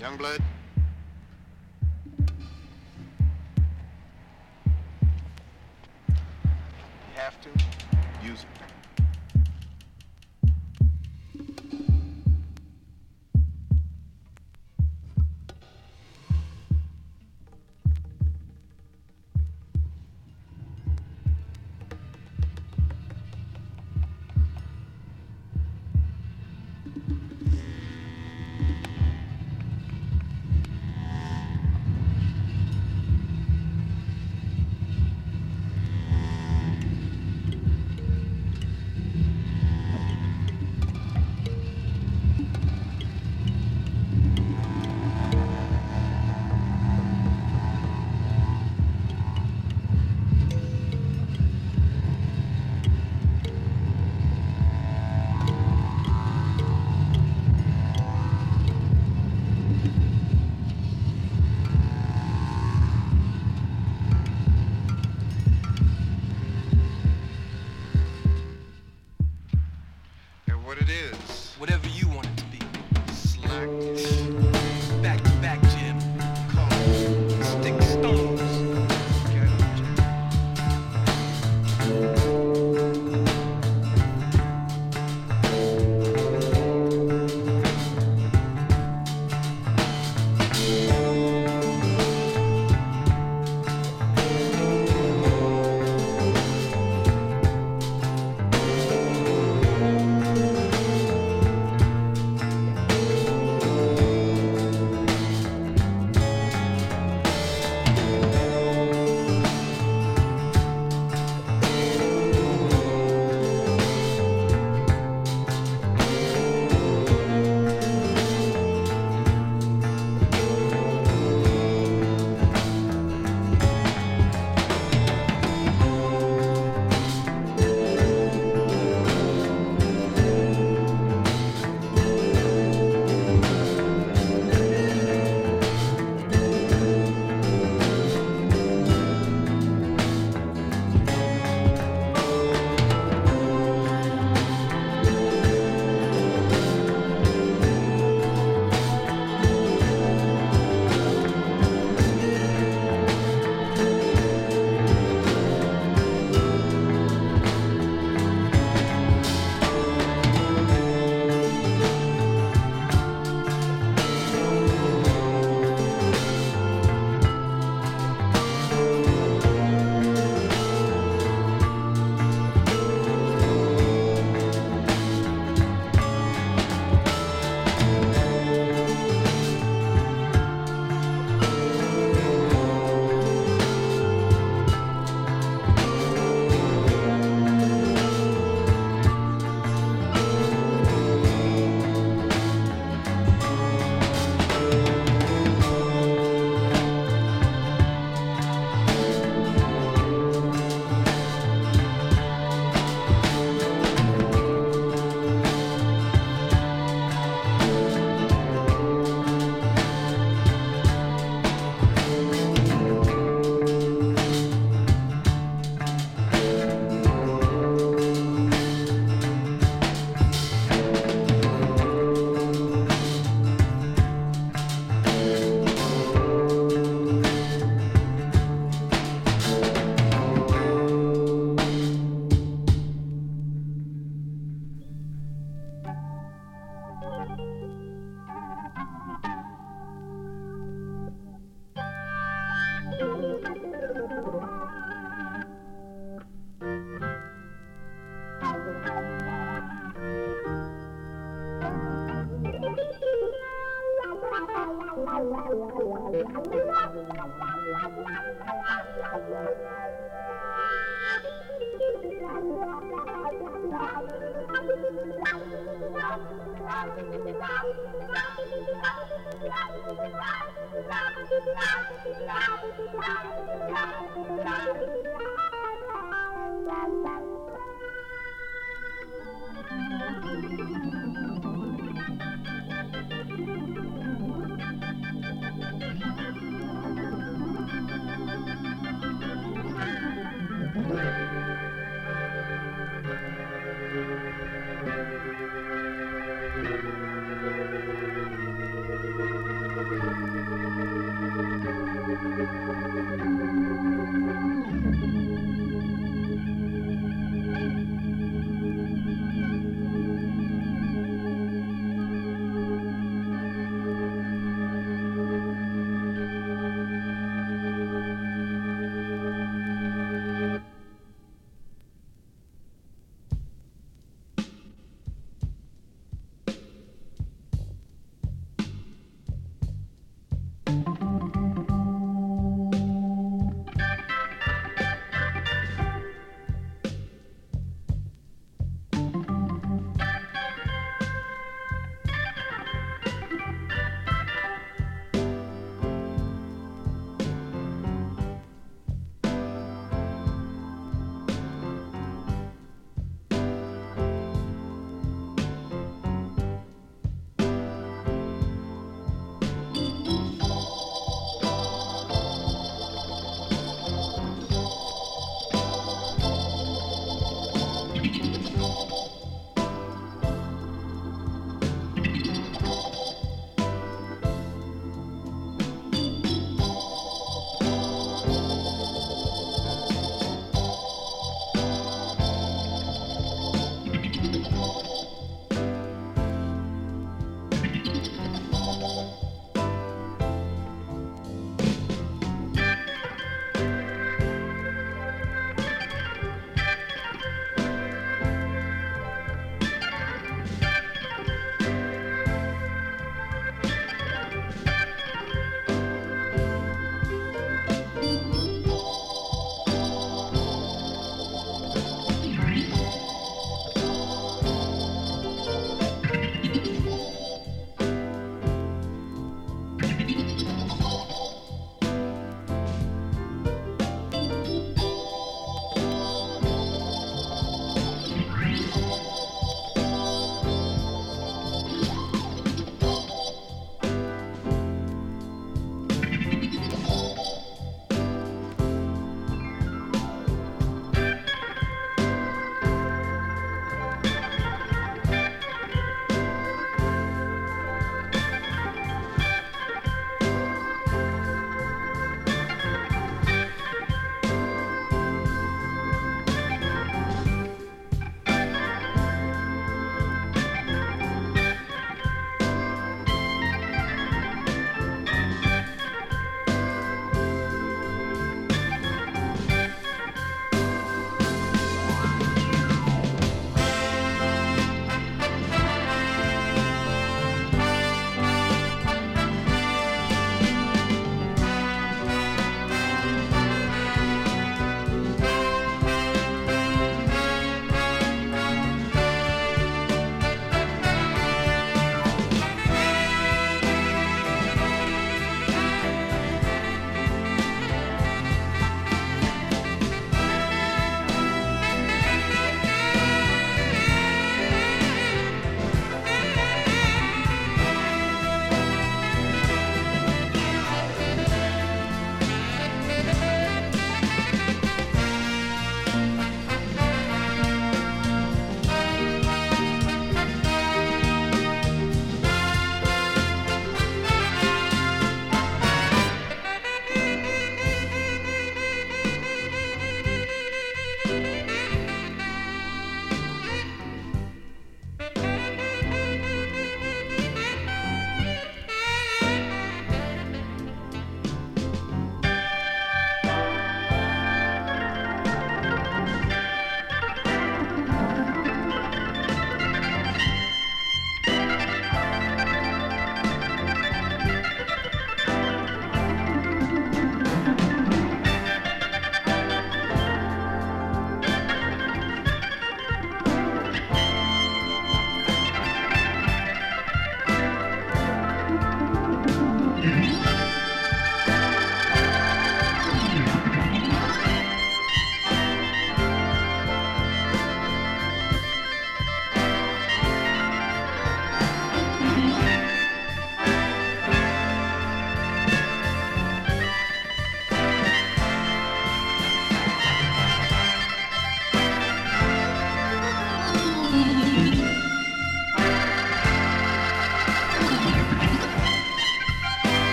Youngblood?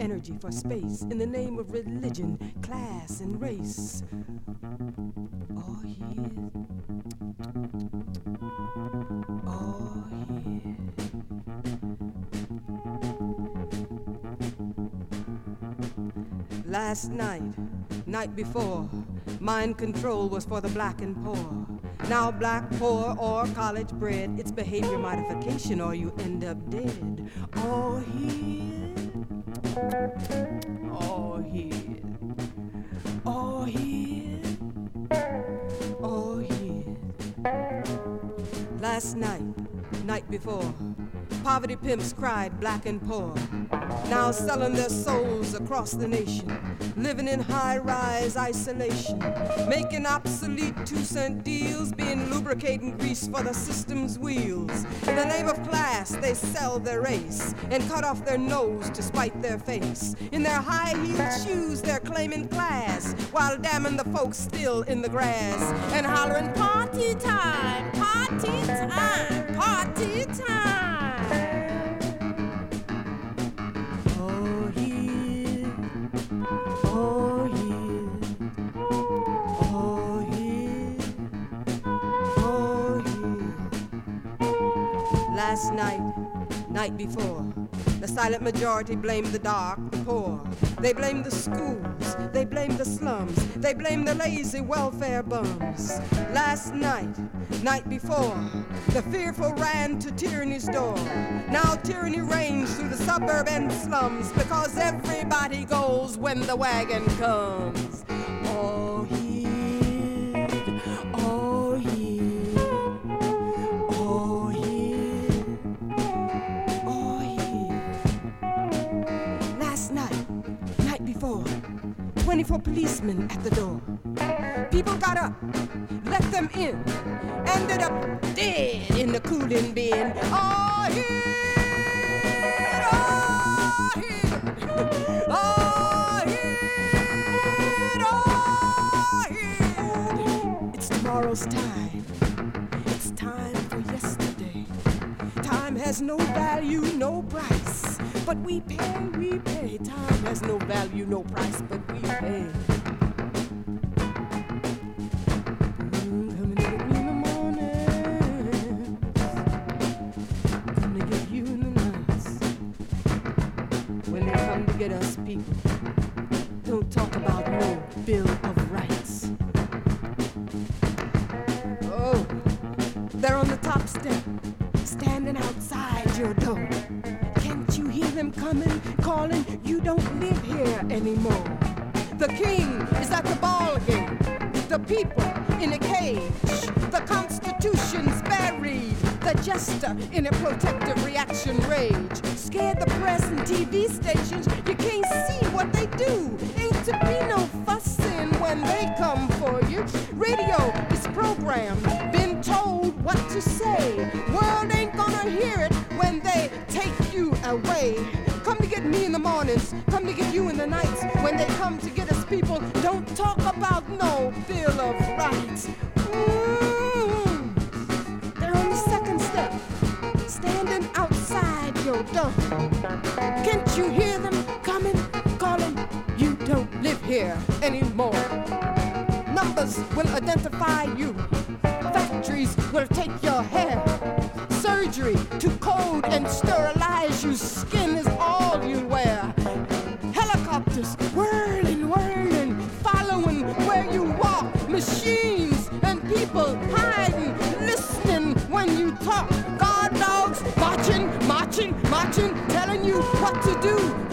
Energy, for space, in the name of religion, class, and race. Oh, yeah. Oh, yeah. Last night, night before, mind control was for the black and poor. Now, black, poor, or college bred, it's behavior modification or you end up dead. Poverty pimps cried black and poor. Now selling their souls across the nation, living in high rise isolation, making obsolete two cent deals, being lubricating grease for the system's wheels. In the name of class, they sell their race and cut off their nose to spite their face. In their high heeled shoes, they're claiming class while damning the folks still in the grass and hollering, Party time, party time, party time. Last night, night before, the silent majority blamed the dark, the poor. They blame the schools, they blame the slums, they blame the lazy welfare bums. Last night, night before, the fearful ran to tyranny's door. Now tyranny reigns through the suburb and slums because everybody goes when the wagon comes. 24 policemen at the door. People got up, let them in, ended up dead in the cooling bin. Oh, yeah. Oh, yeah. Oh, tomorrow's time. It's time for yesterday. Time has no value, no price. But we pay, we pay. Time has no value, no price, but we pay. Mm, come and get me anymore. The king is at the ball game, the people in a cage. The Constitution's buried, the jester in a protective reaction rage. Scared the press and TV stations, you can't see what they do. Ain't to be no fussing when they come for you. Radio is programmed, been told what to say. World ain't gonna hear it when they take you away. Come to get you in the nights. When they come to get us people, don't talk about no Bill of Rights. Mm. They're on the second step, standing outside your door. Can't you hear them coming, calling? You don't live here anymore. Numbers will identify you. Factories will take your hair. Surgery to code and sterilize you. Skin is all you wear. What to do.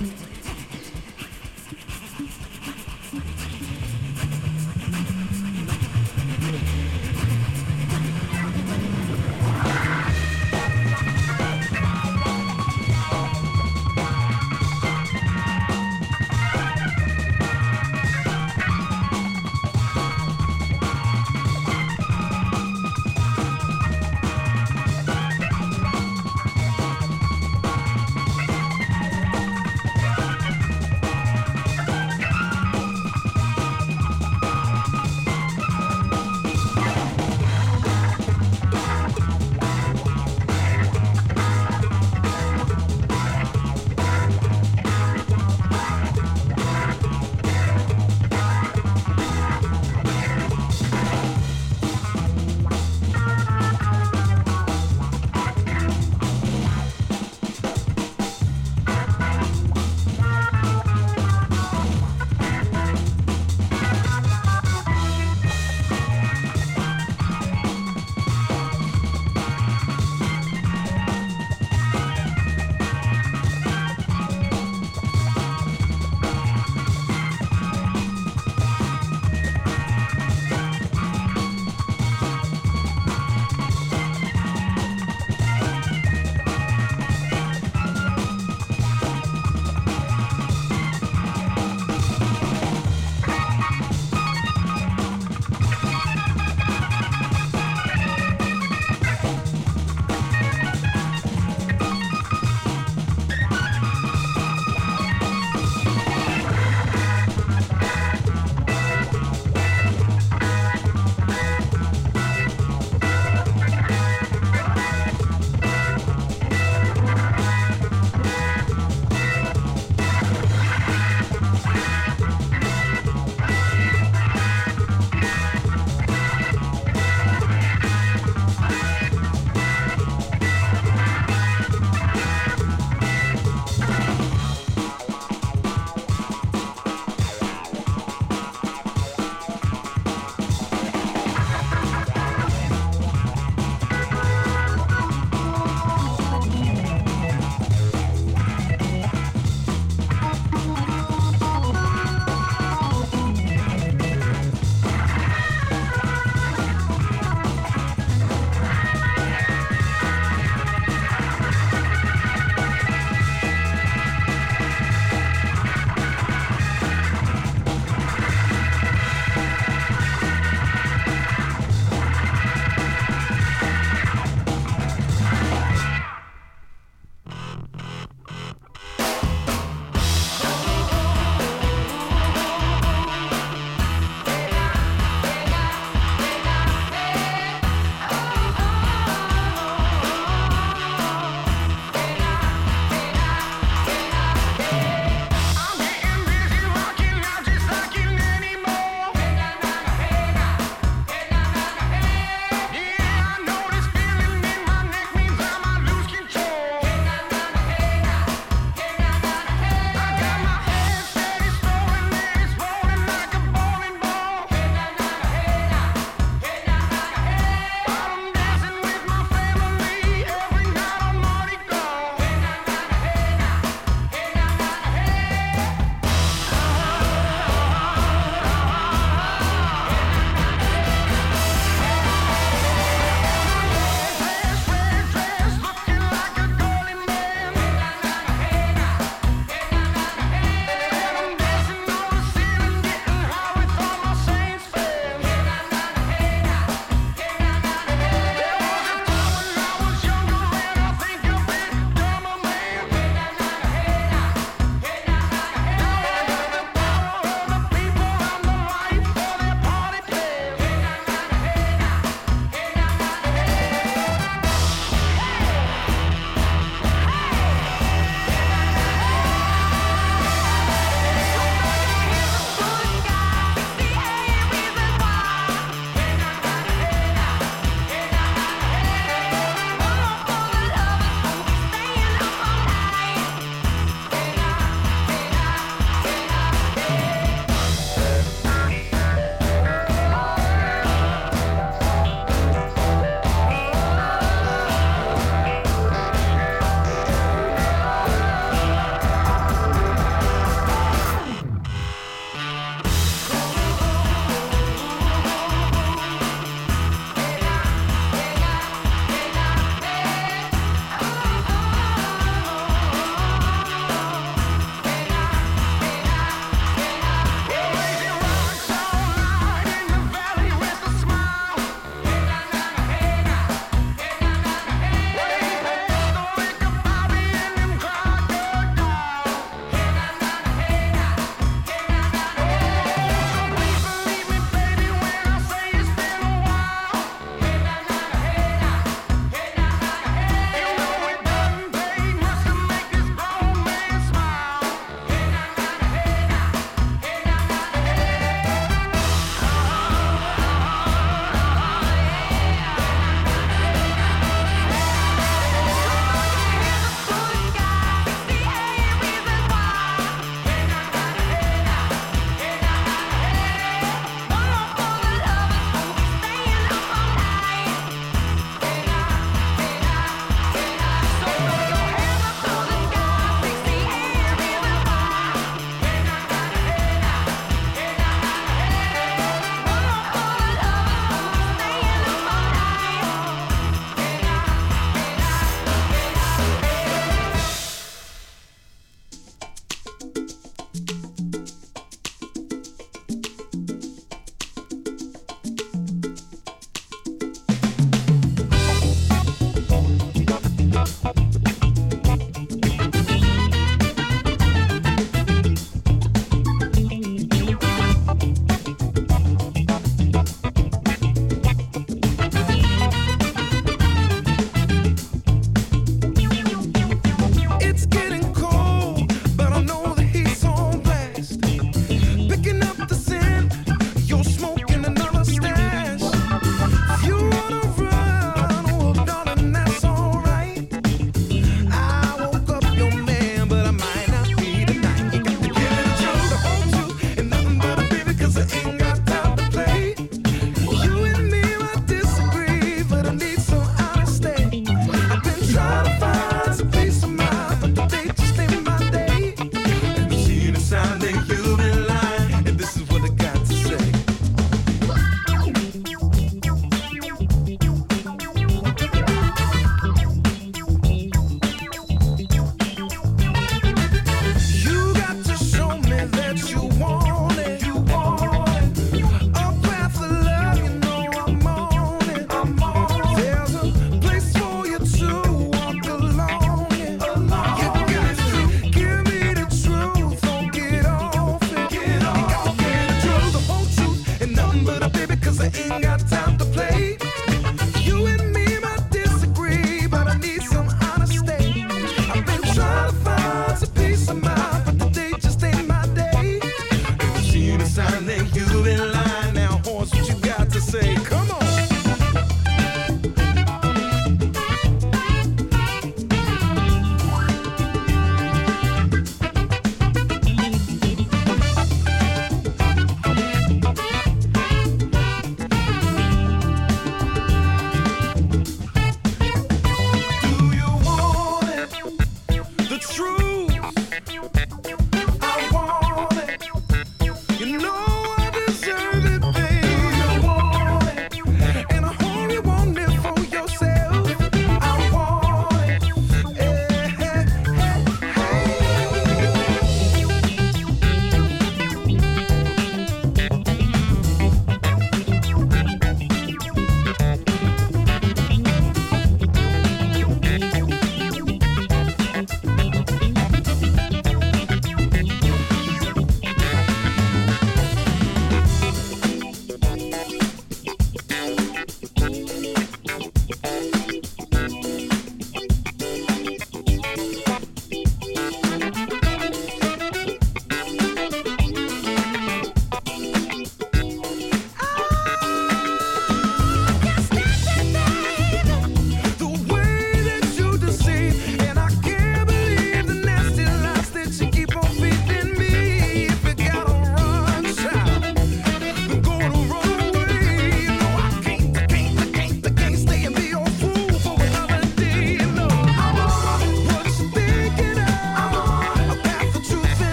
mm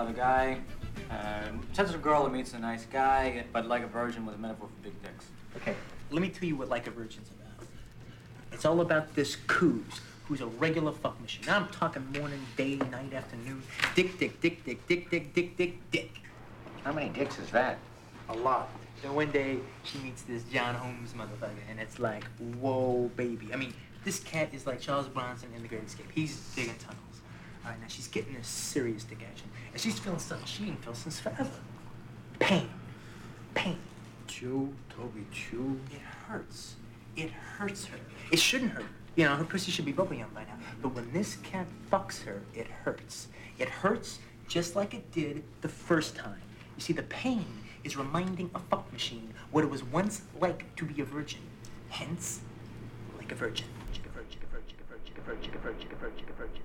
Blue was about a guy, uh, sensitive girl that meets a nice guy, but like a virgin with a metaphor for big dicks. Okay, let me tell you what Like a Virgin's about. It's all about this Coos, who's a regular fuck machine. Now I'm talking morning, day, night, afternoon. Dick, dick, dick, dick, dick, dick, dick, dick, dick. How many dicks is that? A lot. Then one day she meets this John Holmes motherfucker, and it's like, whoa, baby. I mean, this cat is like Charles Bronson in The Great Escape. He's digging tunnels. All right, now she's getting a serious degeneration. And she's feeling something she ain't felt since forever. Pain. Pain. Chew, Toby, chew. It hurts. It hurts her. It shouldn't hurt. You know, her pussy should be bubblegum by now. But when this cat fucks her, it hurts. It hurts just like it did the first time. You see, the pain is reminding a fuck machine what it was once like to be a virgin. Hence, like a virgin. Like virgin, virgin, virgin, virgin, virgin, virgin, virgin, a virgin.